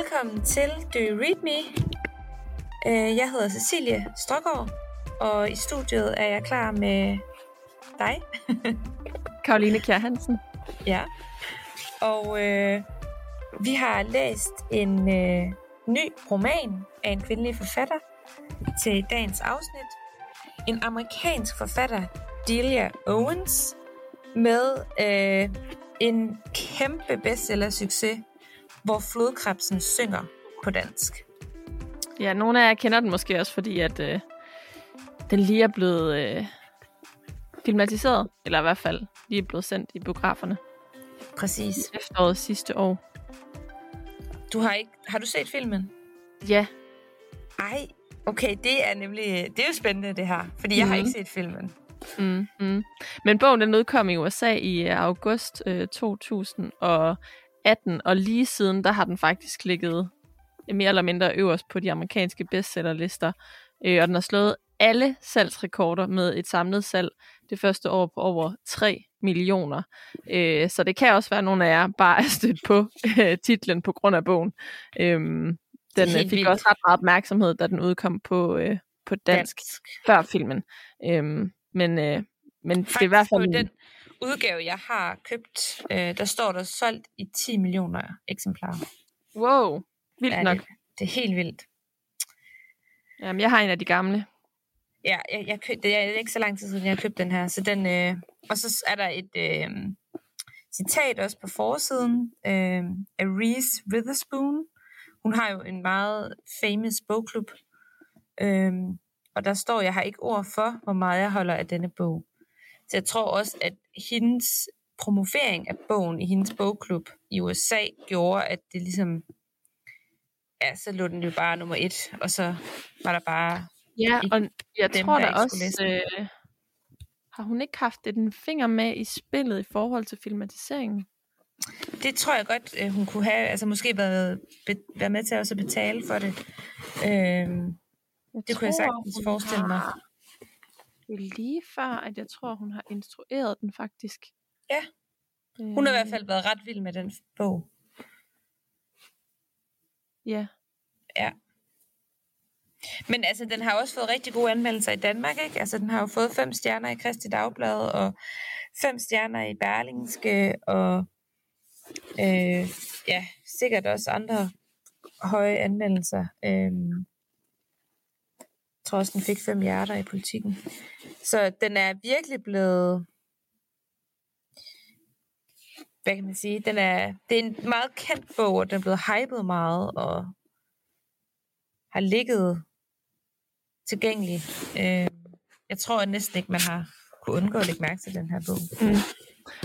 Velkommen til Do You Read Me? Øh, Jeg hedder Cecilie Strågaard, og i studiet er jeg klar med dig. Karoline Kjær Hansen. Ja. Og øh, vi har læst en øh, ny roman af en kvindelig forfatter til dagens afsnit. En amerikansk forfatter, Delia Owens, med øh, en kæmpe bestseller-succes, hvor flodkrebsen synger på dansk. Ja, nogle af jer kender den måske også, fordi at øh, den lige er blevet øh, filmatiseret, eller i hvert fald lige er blevet sendt i biograferne Præcis. i efteråret sidste år. Du har ikke har du set filmen? Ja, Ej, okay, det er nemlig det er jo spændende det her, fordi jeg har Mhm. ikke set filmen. mm, mm. men bogen den udkom i USA i øh, august øh, 2018, og lige siden der har den faktisk ligget mere eller mindre øverst på de amerikanske bestsellerlister, øh, og den har slået alle salgsrekorder med et samlet salg det første år på over 3 millioner. Øh, så det kan også være, at nogle af jer bare er stødt på øh, titlen på grund af bogen. Øhm, den øh, fik vildt. også ret meget opmærksomhed, da den udkom på, øh, på dansk, dansk før filmen. Øhm, men, øh, men det er i hvert fald... den udgave, jeg har købt, øh, der står der solgt i 10 millioner eksemplarer. Wow, vildt Ja, nok. Det, det er helt vildt. Jamen, jeg har en af de gamle. Ja, jeg, jeg køb, det er ikke så lang tid siden, jeg har købt den her. Så den, øh, og så er der et øh, citat også på forsiden øh, af Reese Witherspoon. Hun har jo en meget famous bogklub. Øh, og der står, jeg har ikke ord for, hvor meget jeg holder af denne bog. Så jeg tror også, at hendes promovering af bogen i hendes bogklub i USA gjorde, at det ligesom... Ja, så lå den jo bare nummer et, og så var der bare Ja, og jeg dem, tror der da også... Øh, har hun ikke haft en finger med i spillet i forhold til filmatiseringen? Det tror jeg godt, øh, hun kunne have. Altså måske været, be, være med til også at betale for det. Øhm, Jeg Det kunne jeg sagtens forestille mig. har- lige før, at jeg tror, hun har instrueret den faktisk. Ja. hun har i hvert fald været ret vild med den bog. Ja. Men altså, den har også fået rigtig gode anmeldelser i Danmark, ikke? Altså, den har jo fået fem stjerner i Kristi Dagblad, og fem stjerner i Berlingske, og øh, ja, sikkert også andre høje anmeldelser. Jeg tror også, den fik fem hjerter i politikken. Så den er virkelig blevet... Hvad kan man sige? Den er, det er en meget kendt bog, og den er blevet hypet meget, og har ligget tilgængelig. Øh, jeg tror næsten ikke, man har kunne undgå at lægge mærke til den her bog. Mm.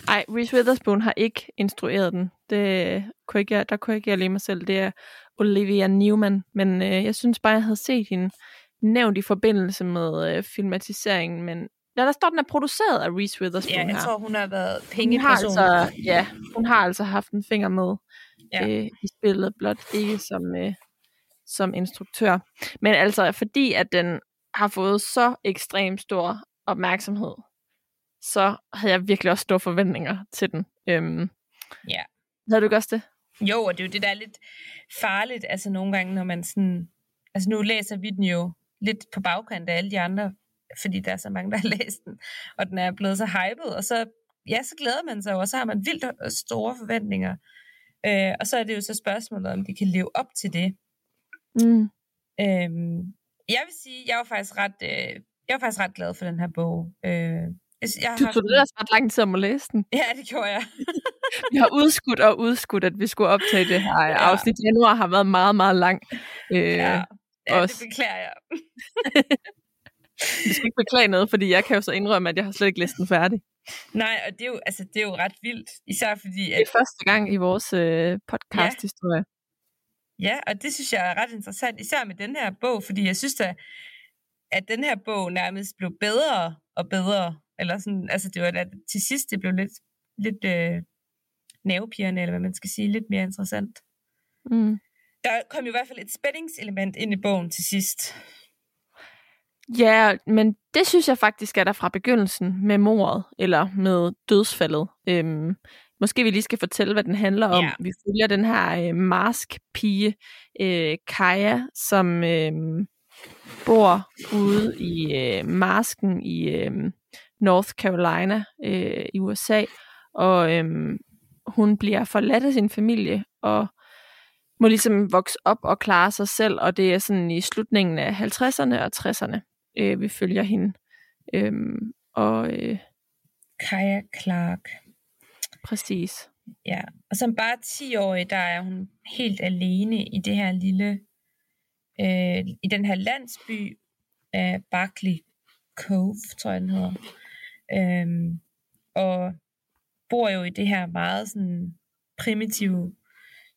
Ej, Reese Witherspoon har ikke instrueret den. Det kunne ikke, der kunne ikke jeg lige mig selv. Det er Olivia Newman. Men øh, jeg synes bare, jeg havde set hende nævnt i forbindelse med øh, filmatiseringen. Men ja, der står, den er produceret af Reese Witherspoon Ja, jeg her. tror, hun har været hun har, pengeperson. altså, ja, hun har altså haft en finger med ja. øh, i spillet, blot ikke som, øh, som instruktør. Men altså, fordi at den har fået så ekstremt stor opmærksomhed, så havde jeg virkelig også store forventninger til den. Øhm, Ja. Havde du ikke også det? Jo, og det er jo det, der er lidt farligt, altså nogle gange, når man sådan... Altså nu læser vi den jo lidt på bagkant af alle de andre, fordi der er så mange, der har læst den, og den er blevet så hyped, og så, ja, så glæder man sig og så har man vildt store forventninger. Øh, og så er det jo så spørgsmålet, om de kan leve op til det. Mm. Øhm, jeg vil sige, jeg var faktisk ret, øh, jeg var faktisk ret glad for den her bog. Øh, jeg, har Du tog det ret lang tid om at læse den. Ja, det gjorde jeg. Vi har udskudt og udskudt, at vi skulle optage det her ja. afsnit. Januar har været meget, meget lang. Øh, Ja, ja også. det beklager jeg. Vi skal ikke beklage noget, fordi jeg kan jo så indrømme, at jeg har slet ikke læst den færdig. Nej, og det er jo, altså, det er jo ret vildt. Især fordi, Det at, er første gang i vores øh, podcast-historie. ja, og det synes jeg er ret interessant. Især med den her bog, fordi jeg synes da, at den her bog nærmest blev bedre og bedre. Eller sådan, altså det var da til sidst, det blev lidt, lidt øh, nervepirrende, eller hvad man skal sige, lidt mere interessant. Mm. Der kom jo i hvert fald et spændingselement ind i bogen til sidst. Ja, men det synes jeg faktisk er der fra begyndelsen med mordet, eller med dødsfaldet. Øhm, måske vi lige skal fortælle, hvad den handler om. Ja. Vi følger den her øh, mask-pige, øh, Kaja, som øh, bor ude i øh, masken i øh, North Carolina øh, i USA, og øh, hun bliver forladt af sin familie, og må ligesom vokse op og klare sig selv, og det er sådan i slutningen af 50'erne og 60'erne, øh, vi følger hende. Øhm, og øh, Kaja Clark. præcis. Ja, og som bare 10-årig, der er hun helt alene i det her lille, øh, i den her landsby af Barkley Cove, tror jeg den hedder. Øhm, og bor jo i det her meget sådan primitive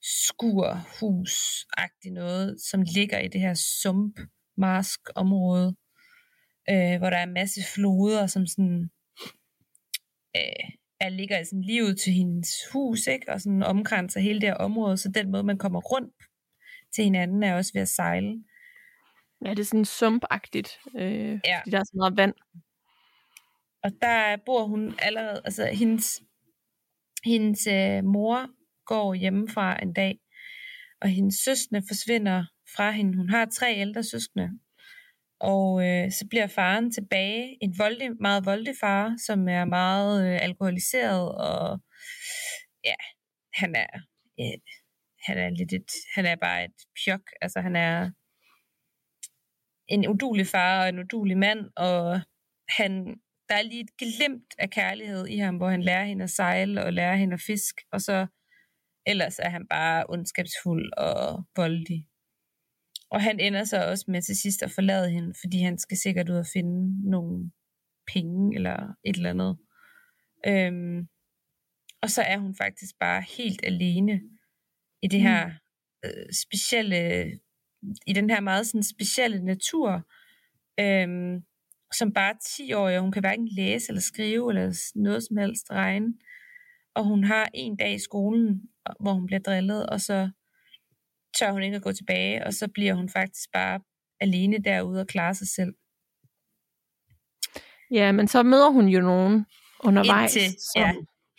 skurhus-agtigt noget, som ligger i det her sump mask område øh, hvor der er en masse floder, som sådan øh, er, ligger sådan lige ud til hendes hus, ikke? og sådan omkranser hele det her område, så den måde, man kommer rundt til hinanden, er også ved at sejle. Ja, det er sådan sumpagtigt, øh, Ja. fordi der er så meget vand. Og der bor hun allerede, altså hendes, hendes øh, mor går hjemmefra en dag, og hendes søskende forsvinder fra hende. Hun har tre ældre søskende, og øh, så bliver faren tilbage, en voldig, meget voldelig far, som er meget øh, alkoholiseret, og ja, han er, øh, han er lidt et, han er bare et pjok, altså han er en udulig far og en udulig mand, og han, der er lige et glimt af kærlighed i ham, hvor han lærer hende at sejle og lærer hende at fisk, og så ellers er han bare ondskabsfuld og voldig. Og han ender så også med til sidst at forlade hende, fordi han skal sikkert ud og finde nogle penge eller et eller andet. Øhm, og så er hun faktisk bare helt alene i det her øh, specielle, i den her meget sådan specielle natur, øhm, som bare 10 år, og hun kan hverken læse eller skrive eller noget som helst regne. Og hun har en dag i skolen, hvor hun bliver drillet, og så tør hun ikke at gå tilbage, og så bliver hun faktisk bare alene derude og klarer sig selv. Ja, men så møder hun jo nogen undervejs, Indtil, som, ja.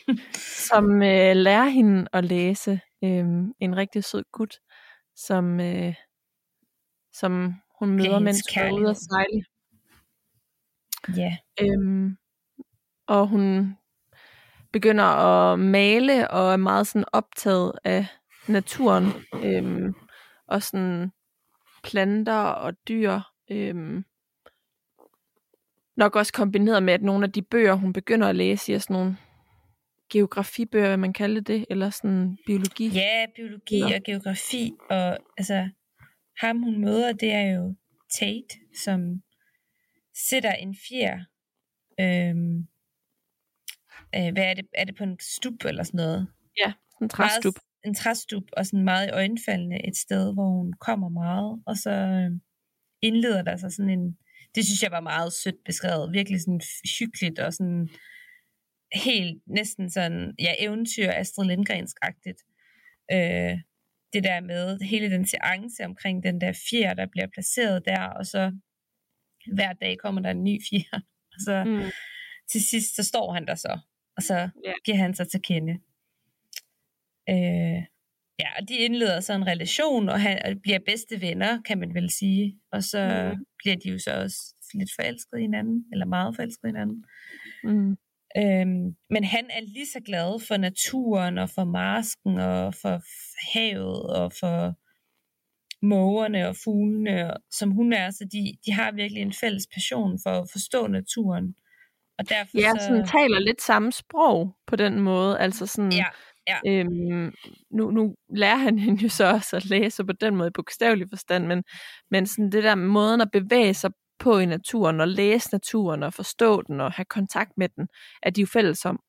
som øh, lærer hende at læse. Øhm, en rigtig sød gut, som, øh, som hun møder, mens hun er ude at sejle. Ja, Øhm, og hun begynder at male og er meget sådan optaget af naturen. Øhm, og sådan planter og dyr. Øhm, nok også kombineret med, at nogle af de bøger, hun begynder at læse, er sådan nogle geografibøger, hvad man kalder det, eller sådan biologi. ja biologi Ja. og geografi, og altså, ham hun møder, det er jo Tate, som sætter en fjer, øhm, øh, hvad er det, er det på en stup eller sådan noget? Ja, en træstup. Meget, en træstup, og sådan meget i øjenfaldende et sted, hvor hun kommer meget, og så øh, indleder der sig sådan en, det synes jeg var meget sødt beskrevet, virkelig sådan hyggeligt og sådan helt næsten sådan, ja, eventyr Astrid Lindgrensk-agtigt. Øh, det der med hele den seance omkring den der fjer, der bliver placeret der, og så hver dag kommer der en ny fjer, og så Mm. til sidst, så står han der så, og så yeah. giver han sig til kende. Øh, ja, og de indleder så en relation, og, han, og bliver bedste venner, kan man vel sige. Og så Mm. bliver de jo så også lidt forelskede i hinanden, eller meget forelskede i hinanden. Mm. Øhm, men han er lige så glad for naturen, og for marsken, og for havet, og for mågerne og fuglene, som hun er. Så de, de har virkelig en fælles passion for at forstå naturen. Og derfor Ja, så... sådan taler lidt samme sprog på den måde. Altså sådan, Ja, ja. Øhm, nu, nu lærer han hende jo så også at læse på den måde i bogstavelig forstand, men, men sådan det der måden at bevæge sig på i naturen, og læse naturen, og forstå den, og have kontakt med den, er de jo fælles om.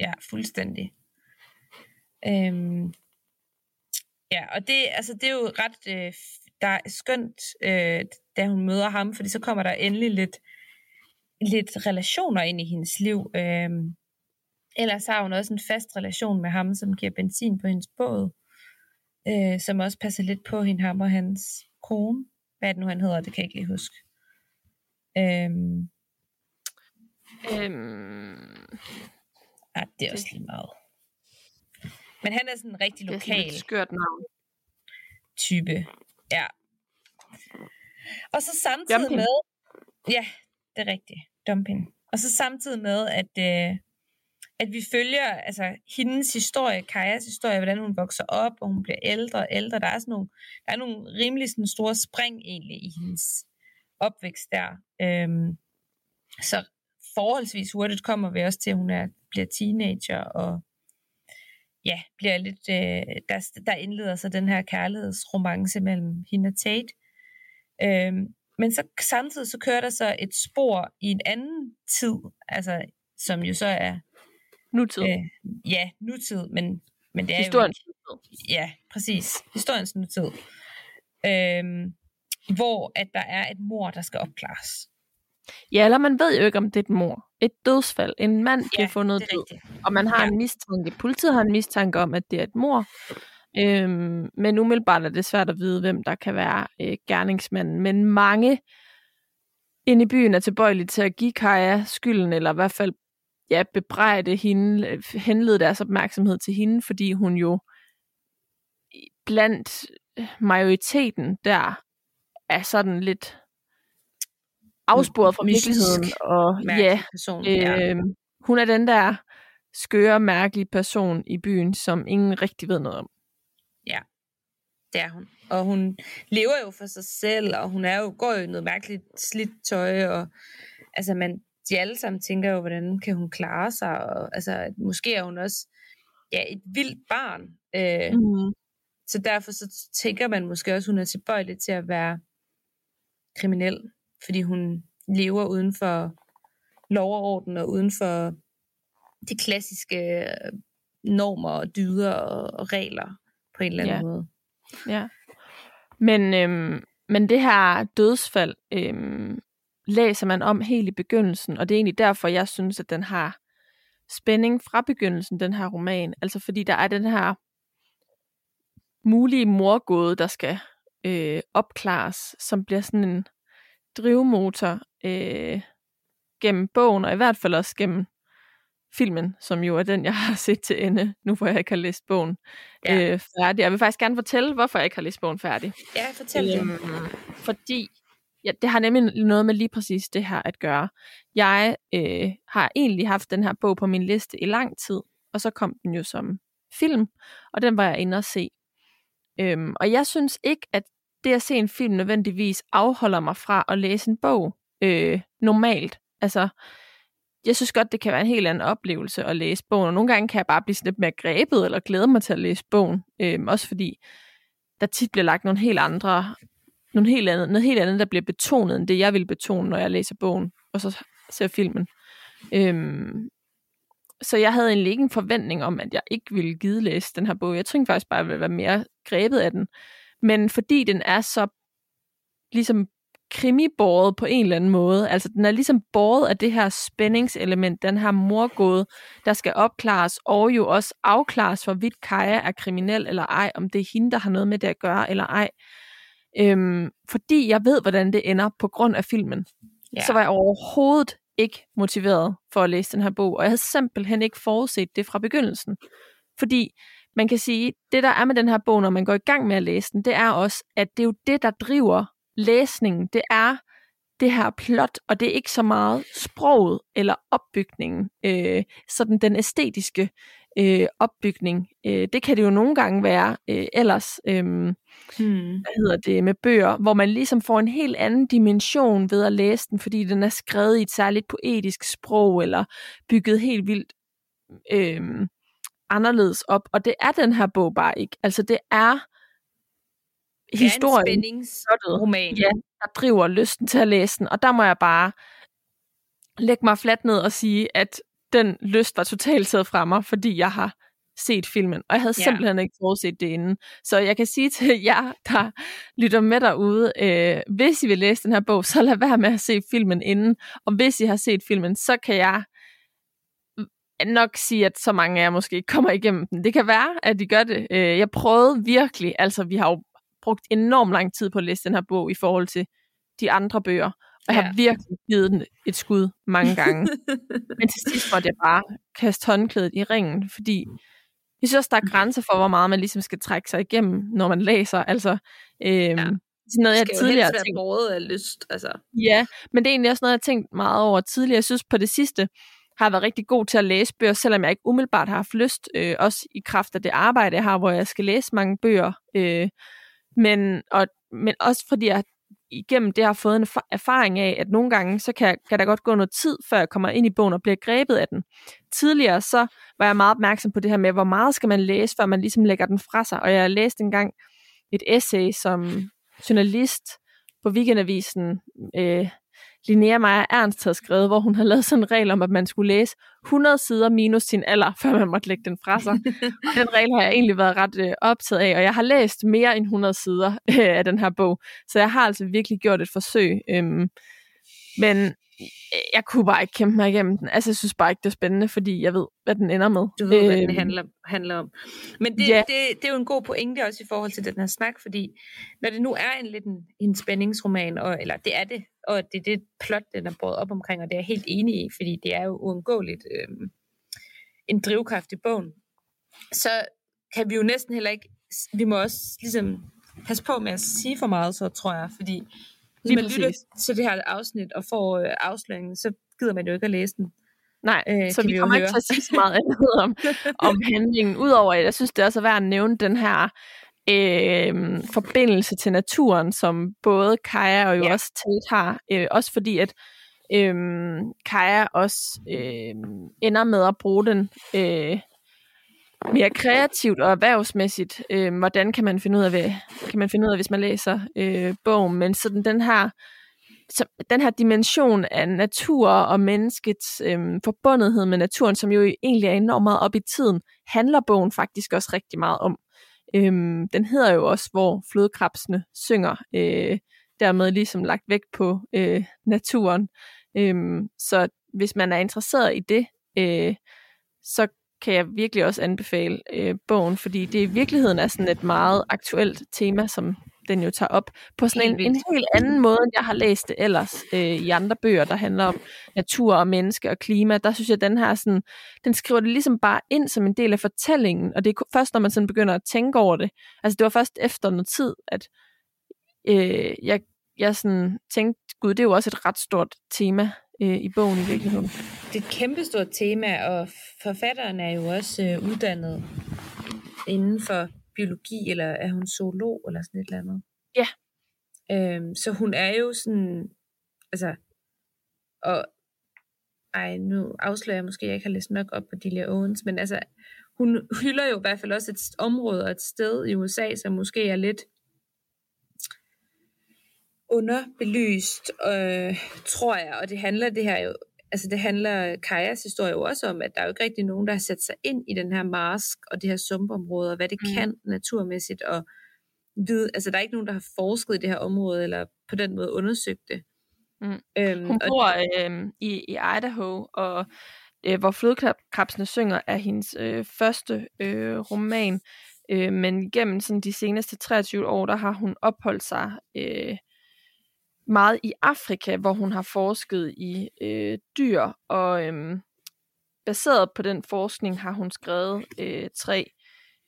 Ja, fuldstændig. Øhm, ja, og det, altså, det er jo ret øh, der er skønt, øh, da hun møder ham, fordi så kommer der endelig lidt, lidt relationer ind i hendes liv. Øhm, ellers har hun også en fast relation med ham, som giver benzin på hendes båd, øh, som også passer lidt på hende, ham og hans kone. Hvad er det nu, han hedder? Det kan jeg ikke lige huske. Øhm, Øhm, ah, det er også lige meget. Men han er sådan en rigtig Det er lokal skørt navn. type. Ja. Og så samtidig Dumping. med... Ja, det er rigtigt. Dumping. Og så samtidig med, at, øh, at vi følger altså, hendes historie, Kajas historie, hvordan hun vokser op, og hun bliver ældre og ældre. Der er, sådan nogle, der er nogle rimelig sådan, store spring egentlig i hendes opvækst der. Øhm, så forholdsvis hurtigt kommer vi også til, at hun er, bliver teenager, og ja, bliver lidt, øh, der, der indleder sig den her kærlighedsromance mellem hende og Tate. Øhm, men så samtidig så kører der så et spor i en anden tid, altså som jo så er Nutid. øh, ja, nutid, men, men det er Historiens jo nutid. ja, præcis, historiens nutid. Øhm, hvor at der er et mor, der skal opklares. Ja, eller man ved jo ikke, om det er et mor. Et dødsfald. En mand bliver fundet det er død. rigtigt. Og man har Ja. en mistanke. Politiet har en mistanke om, at det er et mor. Øhm, men umiddelbart er det svært at vide, hvem der kan være øh, gerningsmanden. Men mange inde i byen er tilbøjelige til at give Kaja skylden, eller i hvert fald ja, bebrejde hende, henlede deres opmærksomhed til hende, fordi hun jo blandt øh, majoriteten der er sådan lidt afsporet fra virkeligheden. Og ja, person. ja. Øh, hun er den der skøre, mærkelige person i byen, som ingen rigtig ved noget om. Det er hun. Og hun lever jo for sig selv, og hun er jo, går jo i noget mærkeligt slidt tøj, og altså man, de alle sammen tænker jo, hvordan kan hun klare sig, og altså at måske er hun også ja, et vildt barn, øh, Mm. så derfor så tænker man måske også, hun er tilbøjelig til at være kriminel, fordi hun lever uden for lov og orden, og uden for de klassiske øh, normer og dyder og, og regler på en eller anden Ja. måde. Ja. Men, øhm, men det her dødsfald øhm, læser man om helt i begyndelsen, og det er egentlig derfor, jeg synes, at den har spænding fra begyndelsen, den her roman. Altså fordi der er den her mulige morgåde, der skal øh, opklares, som bliver sådan en drivmotor øh, gennem bogen, og i hvert fald også gennem filmen, som jo er den, jeg har set til ende, nu hvor jeg ikke har læst bogen Ja. øh, færdig. Jeg vil faktisk gerne fortælle, hvorfor jeg ikke har læst bogen færdig. Ja, fortæl det. Øhm, fordi ja, det har nemlig noget med lige præcis det her at gøre. Jeg øh, har egentlig haft den her bog på min liste i lang tid, og så kom den jo som film, og den var jeg inde og se. Øhm, og jeg synes ikke, at det at se en film nødvendigvis afholder mig fra at læse en bog øh, normalt. Altså, jeg synes godt, det kan være en helt anden oplevelse at læse bogen, og nogle gange kan jeg bare blive sådan lidt mere grebet, eller glæde mig til at læse bogen. Øhm, også fordi der tit bliver lagt nogle helt andre, nogle helt andet, noget helt andet, der bliver betonet, end det jeg vil betone, når jeg læser bogen, og så ser filmen. Øhm, så jeg havde egentlig ikke en forventning om, at jeg ikke ville gide læse den her bog. Jeg tænkte faktisk bare, at jeg ville være mere grebet af den. Men fordi den er så ligesom krimibåret på en eller anden måde, altså den er ligesom båret af det her spændingselement, den her morgåde, der skal opklares, og jo også afklares, hvorvidt Kaja er kriminel eller ej, om det er hende, der har noget med det at gøre eller ej. Øhm, fordi jeg ved, hvordan det ender på grund af filmen, Ja. så var jeg overhovedet ikke motiveret for at læse den her bog, og jeg havde simpelthen ikke forudset det fra begyndelsen. Fordi man kan sige, det der er med den her bog, når man går i gang med at læse den, det er også, at det er jo det, der driver læsningen. Det er det her plot, og det er ikke så meget sproget eller opbygningen, øh, sådan den æstetiske øh, opbygning. Øh, det kan det jo nogle gange være øh, ellers. Øh, Hmm. hvad hedder det, med bøger, hvor man ligesom får en helt anden dimension ved at læse den, fordi den er skrevet i et særligt poetisk sprog, eller bygget helt vildt øhm, anderledes op. Og det er den her bog bare ikke. Altså det er historien, spændingsroman. ja, der driver lysten til at læse den. Og der må jeg bare lægge mig fladt ned og sige, at den lyst var totalt taget fra mig, fordi jeg har set filmen, og jeg havde Ja. simpelthen ikke forudset det inden. Så jeg kan sige til jer, der lytter med derude, øh, hvis I vil læse den her bog, så lad være med at se filmen inden, og hvis I har set filmen, så kan jeg nok sige, at så mange af jer måske ikke kommer igennem den. Det kan være, at de gør det. Øh, jeg prøvede virkelig, altså vi har jo brugt enormt lang tid på at læse den her bog i forhold til de andre bøger, og jeg Ja. har virkelig givet den et skud mange gange. Men til sidst måtte jeg bare kaste håndklædet i ringen, fordi Jeg synes også, der er grænser for, hvor meget man ligesom skal trække sig igennem, når man læser. Altså, øhm, ja. sådan noget, jeg tidligere skal jo af lyst. Altså. Ja, men det er egentlig også noget, jeg har tænkt meget over tidligere. Jeg synes på det sidste, har været rigtig god til at læse bøger, selvom jeg ikke umiddelbart har haft lyst, øh, også i kraft af det arbejde, jeg har, hvor jeg skal læse mange bøger. Øh, men, og, men også fordi jeg igennem det har fået en erfaring af, at nogle gange, så kan, kan der godt gå noget tid, før jeg kommer ind i bogen og bliver grebet af den. Tidligere så var jeg meget opmærksom på det her med, hvor meget skal man læse, før man ligesom lægger den fra sig. Og jeg læste engang et essay som journalist på Weekendavisen, øh, Linnea Meyer Ernst havde skrevet, hvor hun havde lavet sådan en regel om, at man skulle læse 100 sider minus sin alder, før man måtte lægge den fra sig. og den regel har jeg egentlig været ret øh, optaget af, og jeg har læst mere end 100 sider øh, af den her bog, så jeg har altså virkelig gjort et forsøg. Øhm, men jeg kunne bare ikke kæmpe mig igennem den. Altså, jeg synes bare ikke, det er spændende, fordi jeg ved, hvad den ender med. Du ved, øh, hvad den øhm, handler, handler om. Men det, ja. det, det er jo en god pointe også i forhold til den her snak, fordi når det nu er en lidt en, en spændingsroman, og, eller det er det, og det er det plot, den er båret op omkring, og det er jeg helt enig i, fordi det er jo uundgåeligt øh, en drivkraft i bogen, så kan vi jo næsten heller ikke, vi må også ligesom passe på med at sige for meget, så tror jeg, fordi hvis man lytter til det her afsnit og får øh, afsløringen, så gider man jo ikke at læse den. Nej, øh, så vi, vi kommer ikke til at sige så meget andet om, om handlingen. Udover at jeg synes, det er også værd at nævne den her øh, forbindelse til naturen, som både Kaja og jo ja. også Tate har. Øh, også fordi, at øh, Kaja også øh, ender med at bruge den øh, mere kreativt og erhvervsmæssigt. Øh, hvordan kan man finde ud af, hvad, kan man finde ud af, hvis man læser øh, bogen? Men sådan den her så den her dimension af natur og menneskets øhm, forbundethed med naturen, som jo egentlig er enormt meget op i tiden, handler bogen faktisk også rigtig meget om. Øhm, den hedder jo også, hvor flodkrabsene synger, øh, dermed ligesom lagt vægt på øh, naturen. Øhm, så hvis man er interesseret i det, øh, så kan jeg virkelig også anbefale øh, bogen, fordi det i virkeligheden er sådan et meget aktuelt tema, som den jo tager op på sådan en, en helt anden måde, end jeg har læst det ellers øh, i andre bøger, der handler om natur og menneske og klima. Der synes jeg, at den her sådan, den skriver det ligesom bare ind som en del af fortællingen, og det er først, når man sådan begynder at tænke over det. Altså det var først efter noget tid, at øh, jeg, jeg sådan tænkte, gud, det er jo også et ret stort tema øh, i bogen i virkeligheden. Det er et kæmpestort tema, og forfatteren er jo også øh, uddannet inden for biologi, eller er hun zoolog, eller sådan et eller andet? Ja. Øhm, så hun er jo sådan, altså, og ej, nu afslører jeg måske, at jeg ikke har læst nok op på Delia Owens, men altså, hun hylder jo i hvert fald også et område og et sted i USA, som måske er lidt underbelyst, øh, tror jeg, og det handler det her jo altså det handler Kajas historie jo også om, at der er jo ikke rigtig nogen, der har sat sig ind i den her marsk og det her sumpområde, og hvad det mm. kan naturmæssigt, og vide, altså der er ikke nogen, der har forsket i det her område, eller på den måde undersøgt det. Mm. Øhm, Hun bor øh, i, i Idaho, og øh, hvor flodkrabsene synger er hendes øh, første øh, roman, øh, men gennem sådan de seneste 23 år, der har hun opholdt sig øh, meget i Afrika, hvor hun har forsket i øh, dyr, og øh, baseret på den forskning har hun skrevet øh, tre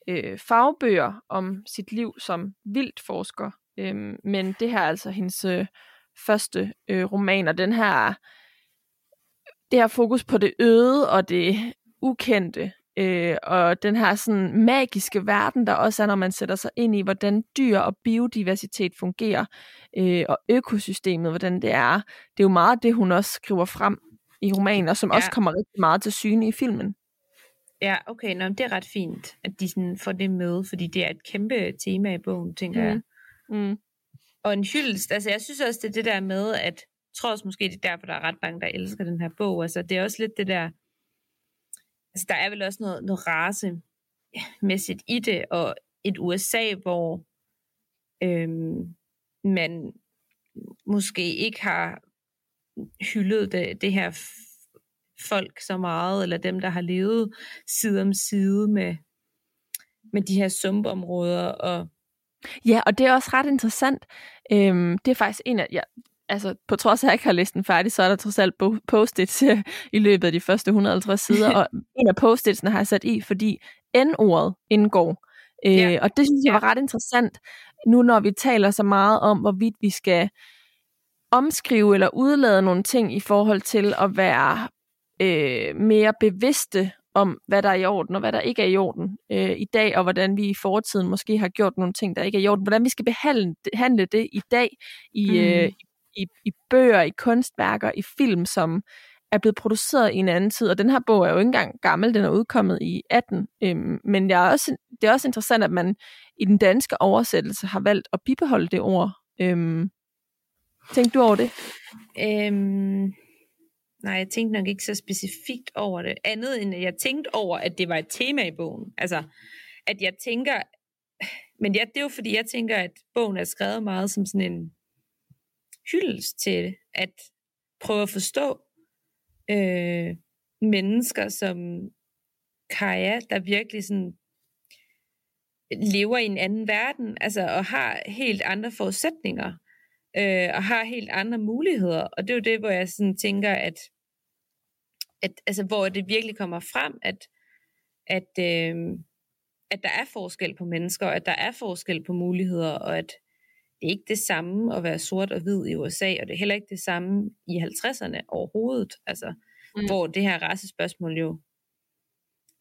øh, fagbøger om sit liv som vildtforsker. Øh, men det her er altså hendes øh, første øh, roman, og den her det her fokus på det øde og det ukendte, øh, og den her sådan magiske verden, der også er, når man sætter sig ind i, hvordan dyr og biodiversitet fungerer, øh, og økosystemet, hvordan det er. Det er jo meget det, hun også skriver frem i romanen, og som ja. også kommer rigtig meget til syne i filmen. Ja, okay, Nå, det er ret fint, at de sådan får det med, fordi det er et kæmpe tema i bogen, tænker mm. jeg. Mm. Og en hyldest, altså jeg synes også, det er det der med, at jeg tror også måske, det er derfor, der er ret mange, der elsker den her bog. Altså det er også lidt det der, altså der er vel også noget, noget racemæssigt i det, og et USA, hvor øhm, man måske ikke har hyldet det, det her folk så meget, eller dem, der har levet side om side med, med de her sumpområder. Og... Ja, og det er også ret interessant. Øhm, det er faktisk en af, ja, altså på trods af, at jeg ikke har læst den færdig, så er der trods alt post-its i løbet af de første 150 sider, og en af post-itsene har jeg sat i, fordi N-ordet indgår. Øh, Ja. Og det synes jeg var ret interessant, nu når vi taler så meget om, hvorvidt vi skal omskrive eller udlade nogle ting i forhold til at være øh, mere bevidste om, hvad der er i orden og hvad der ikke er i orden øh, i dag, og hvordan vi i fortiden måske har gjort nogle ting, der ikke er i orden. Hvordan vi skal behandle, behandle det i dag i, Mm. øh, i, i i bøger, i kunstværker, i film, som er blevet produceret i en anden tid. Og den her bog er jo ikke engang gammel, den er udkommet i 18. Øhm, men jeg er også, det er også interessant, at man i den danske oversættelse har valgt at bibeholde det ord. Øhm, tænkte du over det? Øhm, nej, jeg tænkte nok ikke så specifikt over det. Andet end, at jeg tænkte over, at det var et tema i bogen. Altså, at jeg tænker... Men ja, det er jo fordi, jeg tænker, at bogen er skrevet meget som sådan en hyldest til at prøve at forstå øh, mennesker som Kaja, der virkelig sådan lever i en anden verden, altså og har helt andre forudsætninger, øh, og har helt andre muligheder. Og det er jo det, hvor jeg sådan tænker, at, at altså, hvor det virkelig kommer frem, at, at, øh, at der er forskel på mennesker, og at der er forskel på muligheder, og at det er ikke det samme at være sort og hvid i USA, og det er heller ikke det samme i 50'erne overhovedet, altså, Mm. hvor det her racespørgsmål jo,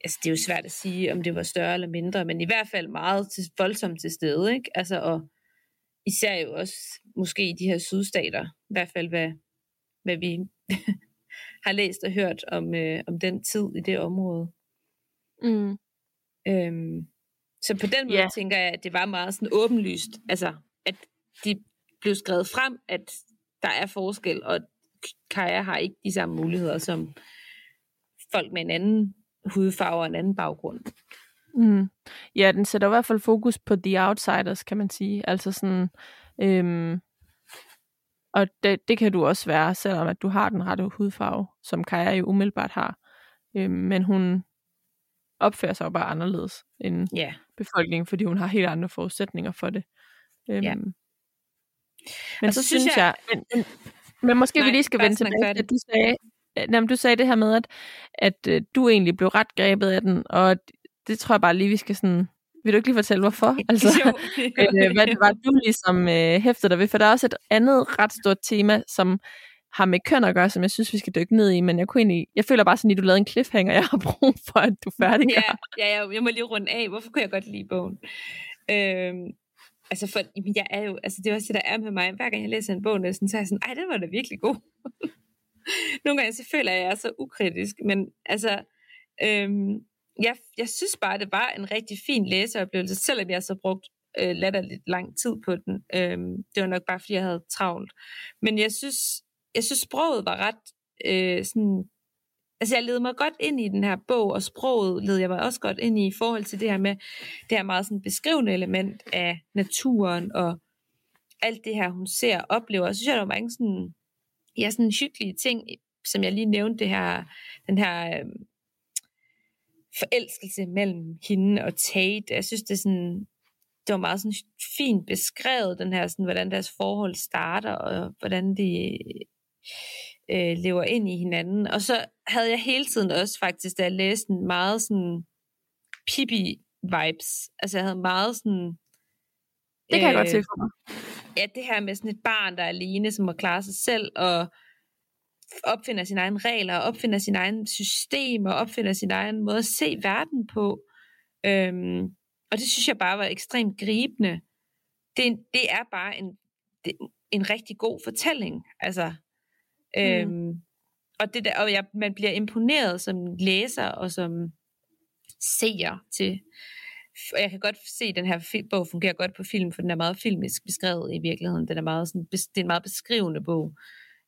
altså det er jo svært at sige, om det var større eller mindre, men i hvert fald meget til, voldsomt til stede, ikke? Altså, og især jo også måske i de her sydstater, i hvert fald hvad, hvad vi har læst og hørt om, øh, om den tid i det område. Mm. Øhm, så på den måde yeah. tænker jeg, at det var meget sådan åbenlyst, altså de blev skrevet frem, at der er forskel, og Kaja har ikke de samme muligheder som folk med en anden hudfarve og en anden baggrund. Mm. Ja, den sætter i hvert fald fokus på the outsiders, kan man sige. Altså sådan, øhm, og det, det kan du også være, selvom at du har den rette hudfarve, som Kaja jo umiddelbart har. Øhm, men hun opfører sig jo bare anderledes end Ja, befolkningen, fordi hun har helt andre forudsætninger for det. Øhm, Ja. Men Og så, så synes synes jeg, men, men, men måske Nej, vi lige skal vende tilbage til, at du sagde, øh, jamen, du sagde det her med, at, at øh, du egentlig blev ret grebet af den, og det tror jeg bare lige, vi skal sådan... Vil du ikke lige fortælle, hvorfor? Altså, øh, hvad det var, du ligesom øh, hæftede dig ved? For der er også et andet ret stort tema, som har med køn at gøre, som jeg synes, vi skal dykke ned i, men jeg kunne egentlig, jeg føler bare sådan, at du lavede en cliffhanger, jeg har brug for, at du færdiggør. ja, ja, ja, jeg må lige runde af. Hvorfor kunne jeg godt lide bogen? Øhm, altså, for, jamen, jeg er jo, altså, det er også det, der er med mig. Hver gang jeg læser en bog, næsten, så er jeg sådan, ej, den var da virkelig god. Nogle gange så føler jeg, at jeg er så ukritisk, men altså, øhm, jeg, jeg synes bare, det var en rigtig fin læseoplevelse, selvom jeg så brugt øh, latterligt lang tid på den. Øhm, det var nok bare, fordi jeg havde travlt. Men jeg synes, jeg synes sproget var ret øh, sådan altså jeg led mig godt ind i den her bog, og sproget led jeg mig også godt ind i, i forhold til det her med, det her meget sådan beskrivende element af naturen, og alt det her, hun ser og oplever. Og så synes jeg, der var mange sådan, ja, sådan hyggelige ting, som jeg lige nævnte, det her, den her øh, forelskelse mellem hende og Tate. Jeg synes, det er sådan, det var meget sådan fint beskrevet, den her, sådan, hvordan deres forhold starter, og hvordan de øh, lever ind i hinanden. Og så havde jeg hele tiden også faktisk, da jeg læste den, meget sådan Pippi-vibes. Altså jeg havde meget sådan... Det kan jeg godt se for mig. Ja, det her med sådan et barn, der er alene, som må klare sig selv, og opfinder sine egne regler, og opfinder sin egen system, og opfinder sin egen måde at se verden på. Øhm, og det synes jeg bare var ekstremt gribende. Det, det er bare en, det, en rigtig god fortælling. Altså, Mm. øhm, og det der, og jeg, man bliver imponeret som læser og som seer til. Og jeg kan godt se, at den her fil- bog fungerer godt på film, for den er meget filmisk beskrevet i virkeligheden. Den er meget sådan, det er en meget beskrivende bog.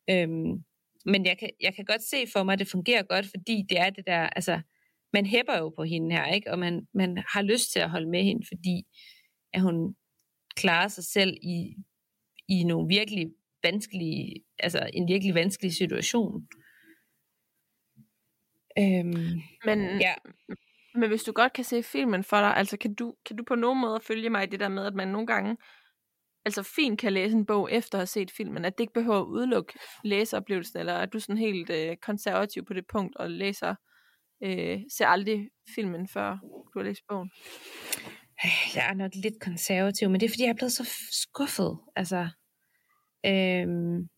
Øhm, men jeg kan, jeg kan godt se for mig, at det fungerer godt, fordi det er det der, altså, man hæpper jo på hende her, ikke? Og man, man har lyst til at holde med hende, fordi at hun klarer sig selv i, i nogle virkelig vanskelige, altså en virkelig vanskelig situation. Øhm, Men, ja, men hvis du godt kan se filmen for dig, altså kan du, kan du på nogen måde følge mig i det der med, at man nogle gange altså fint kan læse en bog efter at have set filmen, at det ikke behøver at udelukke læseoplevelsen, eller er du sådan helt øh, konservativ på det punkt og læser øh, ser aldrig filmen, før du har læst bogen? Jeg er nok lidt konservativ, men det er, fordi jeg er blevet så skuffet. Altså, øhm,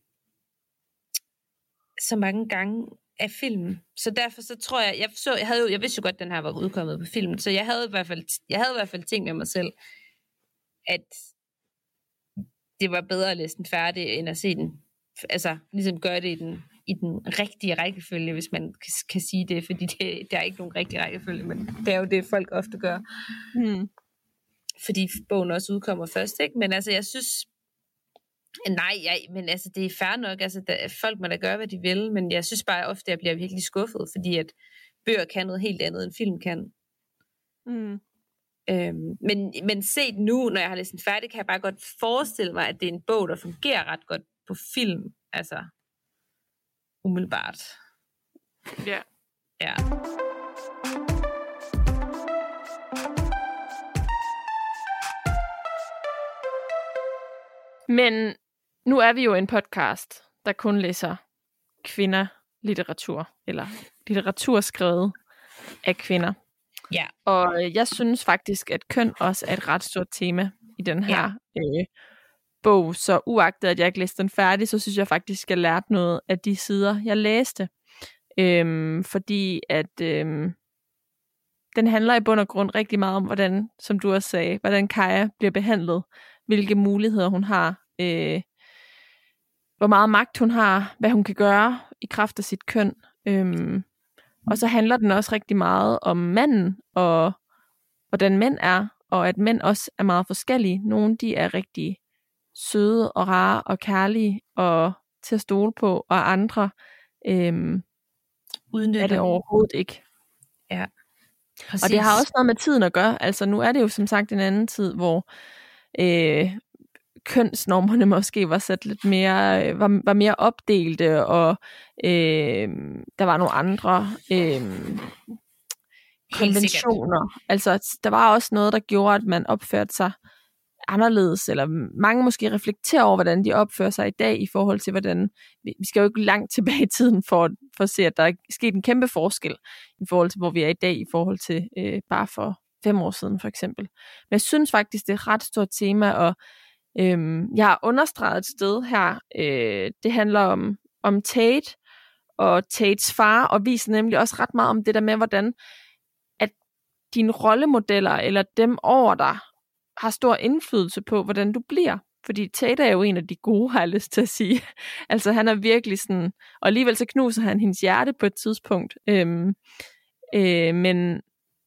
så mange gange af film. Så derfor så tror jeg, jeg, så, jeg, havde jo, jeg vidste jo godt, at den her var udkommet på film, så jeg havde i hvert fald, jeg havde i hvert fald tænkt med mig selv, at det var bedre at læse den færdig, end at se den, altså ligesom gøre det i den, i den rigtige rækkefølge, hvis man kan, kan sige det, fordi det, der er ikke nogen rigtig rækkefølge, men det er jo det, folk ofte gør. Hmm. Fordi bogen også udkommer først, ikke? Men altså, jeg synes, Nej, jeg, men altså, det er fair nok. Altså, der, folk må da gøre, hvad de vil, men jeg synes bare ofte, at jeg bliver virkelig skuffet, fordi at bøger kan noget helt andet, end film kan. Mm. Øhm, men, men set nu, når jeg har læst den færdig, kan jeg bare godt forestille mig, at det er en bog, der fungerer ret godt på film. Altså, umiddelbart. Ja. Yeah. Ja. Men nu er vi jo en podcast, der kun læser kvinder litteratur, eller litteratur skrevet af kvinder. Ja. Og jeg synes faktisk, at køn også er et ret stort tema i den her ja. øh, bog. Så uagtet at jeg ikke læste den færdig, så synes jeg faktisk, at jeg lærte noget af de sider, jeg læste. Øhm, fordi at øhm, den handler i bund og grund rigtig meget om, hvordan, som du også sagde, hvordan Kaja bliver behandlet, hvilke muligheder hun har, øh, hvor meget magt hun har, hvad hun kan gøre i kraft af sit køn. Øhm, og så handler den også rigtig meget om manden, og hvordan mænd er, og at mænd også er meget forskellige. Nogle de er rigtig søde og rare og kærlige og til at stole på, og andre øhm, Udnytter. er det overhovedet ikke. Ja. Præcis. Og det har også noget med tiden at gøre. Altså nu er det jo som sagt en anden tid, hvor øh, kønsnormerne måske var sat lidt mere, øh, var, var mere opdelte, og øh, der var nogle andre øh, konventioner. Altså, der var også noget, der gjorde, at man opførte sig anderledes, eller mange måske reflekterer over, hvordan de opfører sig i dag i forhold til, hvordan, vi skal jo ikke langt tilbage i tiden for, for at se, at der er sket en kæmpe forskel i forhold til, hvor vi er i dag, i forhold til øh, bare for fem år siden for eksempel. Men jeg synes faktisk, det er et ret stort tema, og øhm, jeg har understreget et sted her, øh, det handler om, om Tate og Tates far, og viser nemlig også ret meget om det der med, hvordan at dine rollemodeller, eller dem over dig, har stor indflydelse på, hvordan du bliver. Fordi Tate er jo en af de gode, har jeg lyst til at sige. altså han er virkelig sådan, og alligevel så knuser han hendes hjerte på et tidspunkt. Øhm, øh, men,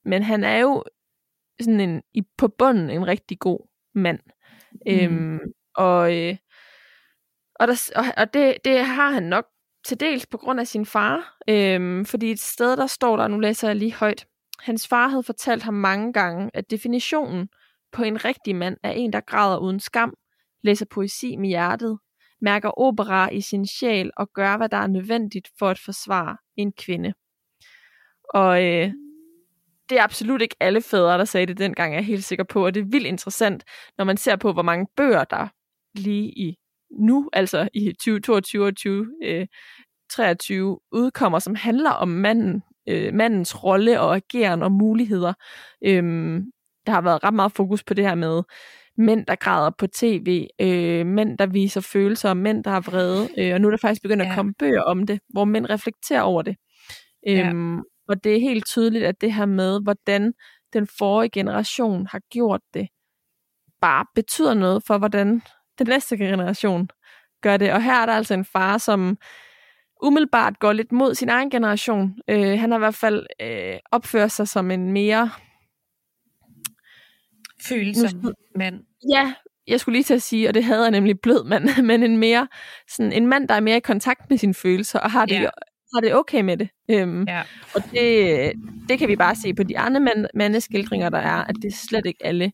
men han er jo sådan en, i, på bunden en rigtig god mand. Mm. Øhm, og øh, og, der, og, og det, det har han nok til dels på grund af sin far. Øhm, fordi et sted, der står der, nu læser jeg lige højt, hans far havde fortalt ham mange gange, at definitionen på en rigtig mand er en, der græder uden skam, læser poesi med hjertet, mærker opera i sin sjæl og gør, hvad der er nødvendigt for at forsvare en kvinde. Og øh, det er absolut ikke alle fædre, der sagde det dengang, jeg er helt sikker på, og det er vildt interessant, når man ser på, hvor mange bøger, der lige i nu, altså i 2022 og 2023, udkommer, som handler om manden, øh, mandens rolle og ageren og muligheder. Øhm, der har været ret meget fokus på det her med mænd, der græder på tv, øh, mænd, der viser følelser, mænd, der har vrede, øh, og nu er der faktisk begyndt ja. at komme bøger om det, hvor mænd reflekterer over det. Øhm, ja. Og det er helt tydeligt, at det her med, hvordan den forrige generation har gjort det, bare betyder noget for, hvordan den næste generation gør det. Og her er der altså en far, som umiddelbart går lidt mod sin egen generation. Øh, han har i hvert fald øh, opført sig som en mere... Følsom mand. Ja, jeg skulle lige til at sige, og det havde jeg nemlig blød mand, men en mere sådan en mand, der er mere i kontakt med sine følelser, og har det ja har det okay med det. Øhm, ja. Og det, det kan vi bare se på de andre mand, mandeskildringer, der er, at det er slet ikke alle,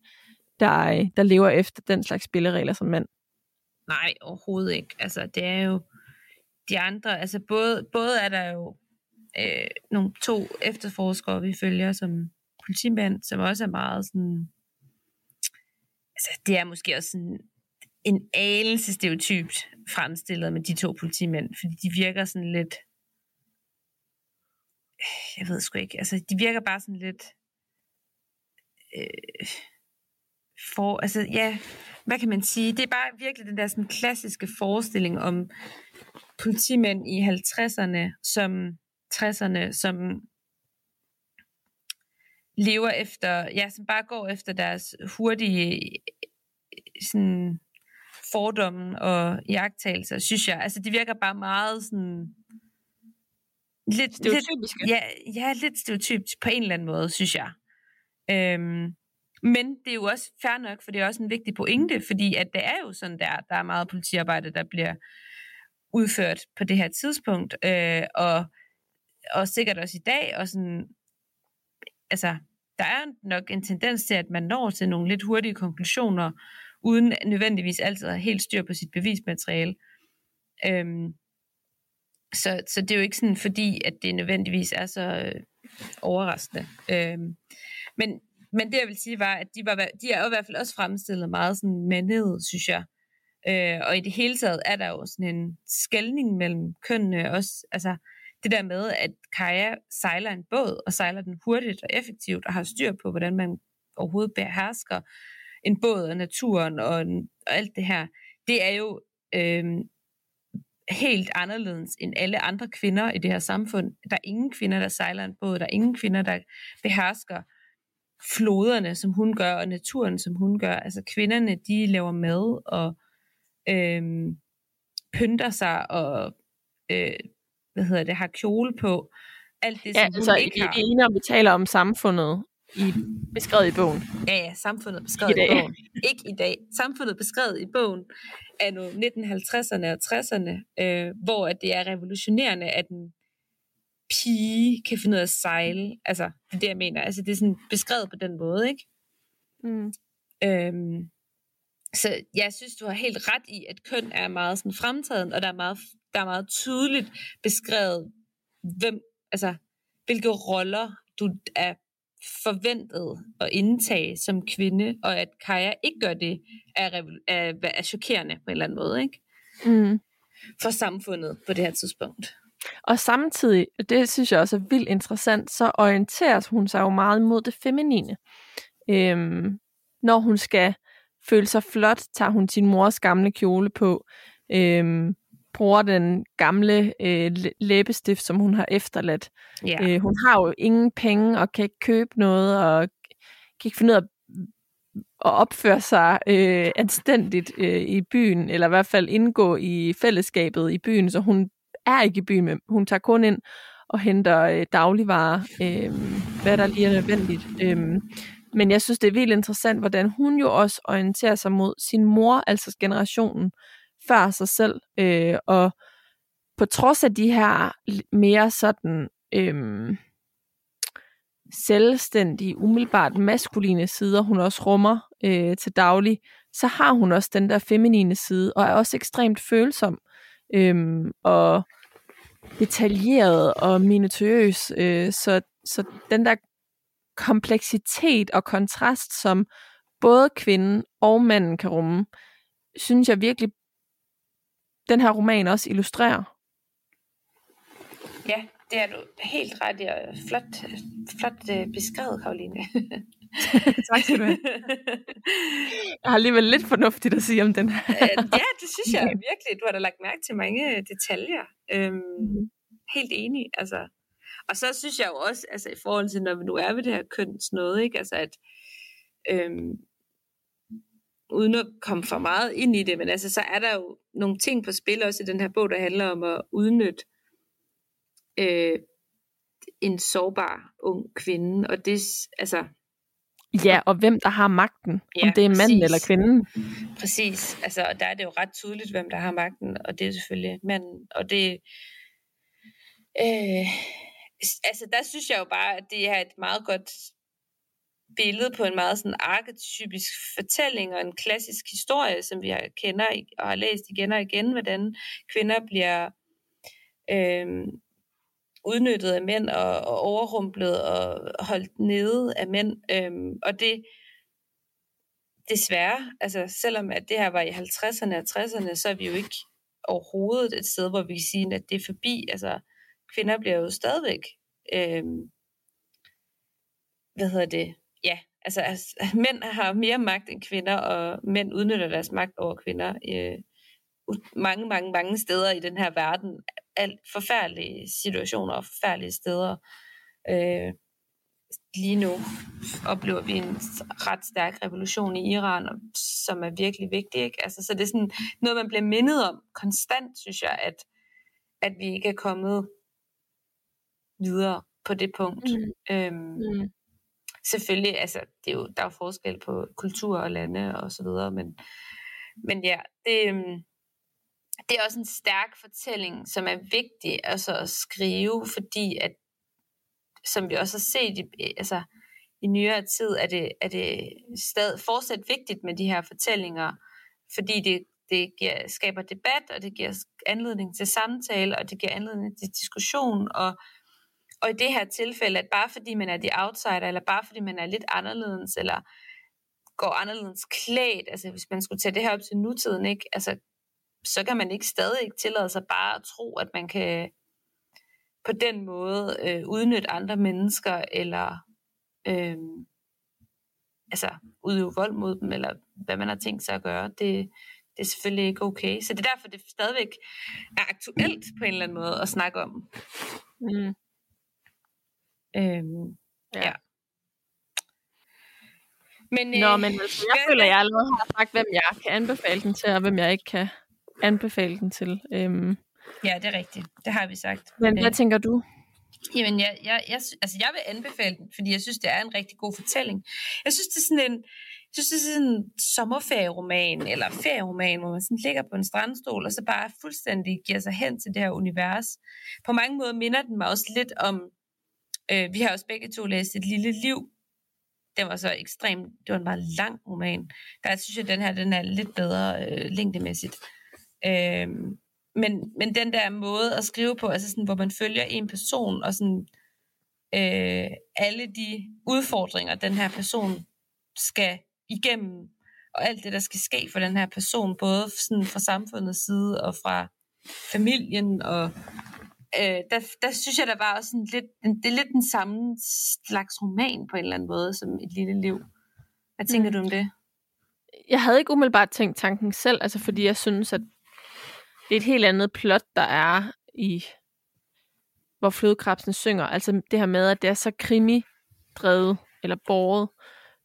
der, der lever efter den slags spilleregler som mand. Nej, overhovedet ikke. Altså, det er jo de andre, altså både, både er der jo øh, nogle to efterforskere, vi følger som politimænd, som også er meget sådan, altså det er måske også sådan en anelse stereotypt fremstillet med de to politimænd, fordi de virker sådan lidt jeg ved sgu ikke, altså de virker bare sådan lidt, øh, for, altså ja, hvad kan man sige, det er bare virkelig den der sådan klassiske forestilling om politimænd i 50'erne, som 60'erne, som lever efter, ja, som bare går efter deres hurtige sådan, fordomme og jagttagelser, synes jeg. Altså, de virker bare meget sådan... Lidt, Stereotypiske. Lidt, ja, ja, lidt stereotypisk på en eller anden måde, synes jeg. Øhm, men det er jo også fair nok, for det er også en vigtig pointe, fordi at det er jo sådan der, der er meget politiarbejde, der bliver udført på det her tidspunkt, øh, og, og sikkert også i dag, og sådan, altså, der er nok en tendens til, at man når til nogle lidt hurtige konklusioner, uden nødvendigvis altid at have helt styr på sit bevismateriale. Øhm, så, så det er jo ikke sådan, fordi at det nødvendigvis er så øh, overraskende. Øhm, men, men det jeg vil sige var, at de, var, de er jo i hvert fald også fremstillet meget sådan mandet, synes jeg. Øh, og i det hele taget er der jo sådan en skældning mellem kønnene også. Altså det der med, at Kaja sejler en båd, og sejler den hurtigt og effektivt, og har styr på, hvordan man overhovedet behersker en båd og naturen og, og alt det her, det er jo øh, helt anderledes end alle andre kvinder i det her samfund. Der er ingen kvinder, der sejler en båd. Der er ingen kvinder, der behersker floderne, som hun gør, og naturen, som hun gør. Altså kvinderne, de laver mad og øh, pynter sig og øh, hvad hedder det, har kjole på. Alt det, ja, som altså, hun ikke har. i, når vi taler om samfundet, i, beskrevet i bogen. Ja, ja, samfundet beskrevet i, I bogen. Ikke i dag. Samfundet beskrevet i bogen er nu 1950'erne og 60'erne, øh, hvor at det er revolutionerende, at en pige kan finde ud af at sejle. Altså, det er det, jeg mener. Altså, det er sådan beskrevet på den måde, ikke? Mm. Øhm, så jeg synes, du har helt ret i, at køn er meget sådan fremtiden, og der er meget, der er meget tydeligt beskrevet, hvem, altså, hvilke roller du er forventet at indtage som kvinde, og at Kaja ikke gør det, er, er, er chokerende på en eller anden måde, ikke? Mm. For samfundet på det her tidspunkt. Og samtidig, det synes jeg også er vildt interessant, så orienteres hun sig jo meget mod det feminine. Øhm, når hun skal føle sig flot, tager hun sin mors gamle kjole på, øhm, bruger den gamle øh, læ- læbestift, som hun har efterladt. Ja. Øh, hun har jo ingen penge og kan ikke købe noget, og kan ikke finde ud af at opføre sig øh, anstændigt øh, i byen, eller i hvert fald indgå i fællesskabet i byen, så hun er ikke i byen, men hun tager kun ind og henter øh, dagligvarer, øh, hvad der lige er nødvendigt. Øh, men jeg synes, det er vildt interessant, hvordan hun jo også orienterer sig mod sin mor, altså generationen før sig selv, øh, og på trods af de her mere sådan øh, selvstændige, umiddelbart maskuline sider, hun også rummer øh, til daglig, så har hun også den der feminine side, og er også ekstremt følsom, øh, og detaljeret og minutiøs. Øh, så, så den der kompleksitet og kontrast, som både kvinden og manden kan rumme, synes jeg virkelig, den her roman også illustrerer. Ja, det er du helt ret i, og flot, flot øh, beskrevet, Karoline. tak skal du have. Jeg har alligevel lidt fornuftigt at sige om den her. Øh, ja, det synes jeg virkelig. Du har da lagt mærke til mange detaljer. Øhm, Mhm. helt enig. Altså. Og så synes jeg jo også, altså i forhold til, når vi nu er ved det her køns noget, ikke? Altså at, øhm, uden at komme for meget ind i det, men altså så er der jo nogle ting på spil også i den her bog, der handler om at udnytte øh, en sårbar ung kvinde, og det, altså, Ja, og hvem der har magten. Ja, om det er manden eller kvinden. Præcis. Altså, og der er det jo ret tydeligt, hvem der har magten, og det er selvfølgelig manden. Og det... Øh, altså, der synes jeg jo bare, at det er et meget godt billede på en meget sådan arketypisk fortælling og en klassisk historie, som vi kender og har læst igen og igen, hvordan kvinder bliver øh, udnyttet af mænd og, og overrumplet og holdt nede af mænd. Øh, og det, desværre, altså selvom at det her var i 50'erne og 60'erne, så er vi jo ikke overhovedet et sted, hvor vi kan sige, at det er forbi. Altså kvinder bliver jo stadigvæk øh, hvad hedder det, ja, altså, altså mænd har mere magt end kvinder, og mænd udnytter deres magt over kvinder øh, mange, mange, mange steder i den her verden. Alt forfærdelige situationer og forfærdelige steder. Øh, lige nu oplever vi en ret stærk revolution i Iran, som er virkelig vigtig. Ikke? Altså, så det er sådan noget, man bliver mindet om konstant, synes jeg, at, at vi ikke er kommet videre på det punkt. Mm. Øhm, mm. Selvfølgelig, altså, det er jo, der er jo forskel på kultur og lande og så videre, men, men ja, det, øhm, det er også en stærk fortælling, som er vigtig altså at skrive, fordi at som vi også har set i, altså, i nyere tid, er det, er det stadig fortsat vigtigt med de her fortællinger, fordi det, det giver, skaber debat, og det giver anledning til samtale, og det giver anledning til diskussion, og, og i det her tilfælde, at bare fordi man er de outsider, eller bare fordi man er lidt anderledes, eller går anderledes klædt, altså hvis man skulle tage det her op til nutiden, ikke? Altså, så kan man ikke stadig ikke tillade sig bare at tro, at man kan på den måde øh, udnytte andre mennesker, eller øh, altså udøve vold mod dem, eller hvad man har tænkt sig at gøre, det, det er selvfølgelig ikke okay. Så det er derfor, det stadigvæk er aktuelt på en eller anden måde at snakke om. Mm. Øhm, ja. ja. Men, øh, Nå, men altså, jeg føler, jeg allerede har sagt, hvem jeg kan anbefale den til, og hvem jeg ikke kan anbefale den til. Øhm, Ja, det er rigtigt. Det har vi sagt. Men hvad tænker du? Jamen, jeg, jeg, jeg, altså, jeg vil anbefale den, fordi jeg synes, det er en rigtig god fortælling. Jeg synes, det er sådan en, jeg synes, det er sådan en sommerferieroman, eller ferieroman, hvor man sådan ligger på en strandstol, og så bare fuldstændig giver sig hen til det her univers. På mange måder minder den mig også lidt om, øh, vi har også begge to læst Et lille liv. Den var så ekstremt, det var en meget lang roman. Der synes jeg, at den her den er lidt bedre øh, længdemæssigt. Øh, men, men den der måde at skrive på, altså sådan, hvor man følger en person, og sådan, øh, alle de udfordringer, den her person skal igennem, og alt det, der skal ske for den her person, både sådan fra samfundets side og fra familien, og øh, der, der synes jeg, der var også sådan lidt, det er lidt den samme slags roman på en eller anden måde, som et lille liv. Hvad tænker mm. du om det? Jeg havde ikke umiddelbart tænkt tanken selv, altså fordi jeg synes, at det er et helt andet plot, der er i, hvor flodkrabsen synger. Altså det her med, at det er så krimi-drevet, eller båret.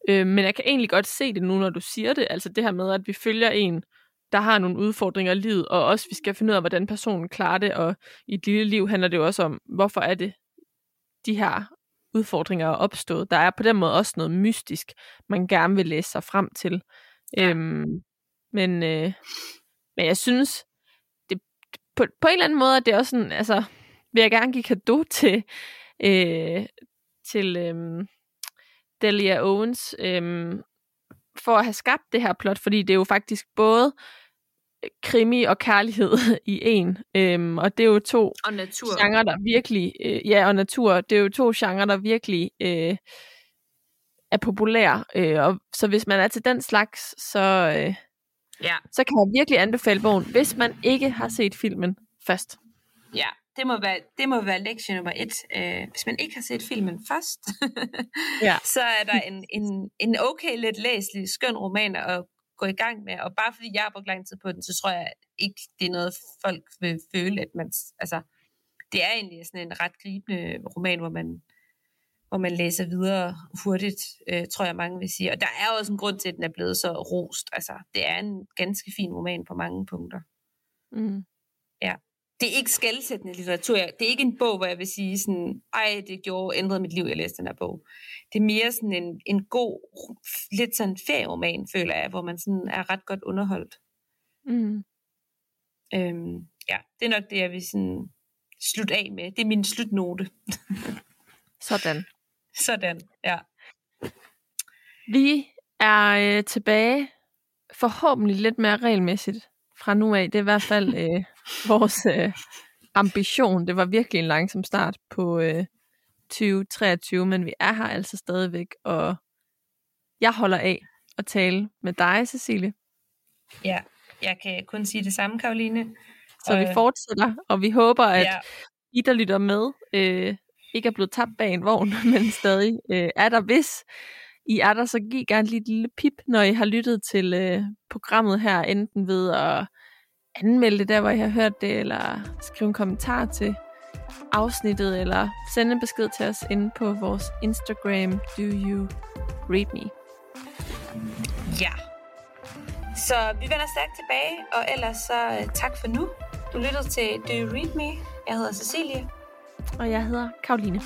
Øh, men jeg kan egentlig godt se det nu, når du siger det. Altså det her med, at vi følger en, der har nogle udfordringer i livet, og også vi skal finde ud af, hvordan personen klarer det, og i et lille liv handler det jo også om, hvorfor er det, de her udfordringer er opstået. Der er på den måde også noget mystisk, man gerne vil læse sig frem til. Ja. Øhm, men, øh, men jeg synes, på, på en eller anden måde er det også sådan, altså, vil jeg gerne give kado til, øh, til øh, Delia Owens, øh, for at have skabt det her plot, fordi det er jo faktisk både krimi og kærlighed i en. Øhm, og det er jo to og natur. genre, der virkelig... Øh, ja, og natur. Det er jo to genrer, der virkelig øh, er populære. Øh, og så hvis man er til den slags, så, øh, ja. så kan jeg virkelig anbefale bogen, hvis man ikke har set filmen først. Ja, det må være, det må være lektie nummer et. Uh, hvis man ikke har set filmen først, ja. så er der en, en, en okay lidt læselig, skøn roman at gå i gang med. Og bare fordi jeg har brugt lang tid på den, så tror jeg ikke, det er noget, folk vil føle, at man... Altså, det er egentlig sådan en ret gribende roman, hvor man hvor man læser videre hurtigt, øh, tror jeg mange vil sige. Og der er også en grund til, at den er blevet så rost. Altså, det er en ganske fin roman på mange punkter. Mm. Ja. Det er ikke skældsættende litteratur. Det er ikke en bog, hvor jeg vil sige sådan, ej, det gjorde, ændrede mit liv, jeg læste den her bog. Det er mere sådan en, en god, lidt sådan ferieroman, føler jeg, hvor man sådan er ret godt underholdt. Mm. Øhm, ja, det er nok det, jeg vil sådan slutte af med. Det er min slutnote. Sådan. Sådan, ja. Vi er øh, tilbage forhåbentlig lidt mere regelmæssigt fra nu af. Det er i hvert fald øh, vores øh, ambition. Det var virkelig en langsom start på øh, 2023, men vi er her altså stadigvæk, og jeg holder af at tale med dig, Cecilie. Ja, jeg kan kun sige det samme, Karoline. Så og, vi fortsætter, og vi håber, at ja. I, der lytter med, øh, ikke er blevet tabt bag en vogn, men stadig øh, er der. Hvis I er der, så giv gerne lige et lille pip, når I har lyttet til øh, programmet her, enten ved at anmelde det der, hvor I har hørt det, eller skrive en kommentar til afsnittet, eller sende en besked til os inde på vores Instagram, do you read me? Ja. Så vi vender stærkt tilbage, og ellers så øh, tak for nu. Du lyttede til Do You Read Me? Jeg hedder Cecilie. Og jeg hedder Karoline.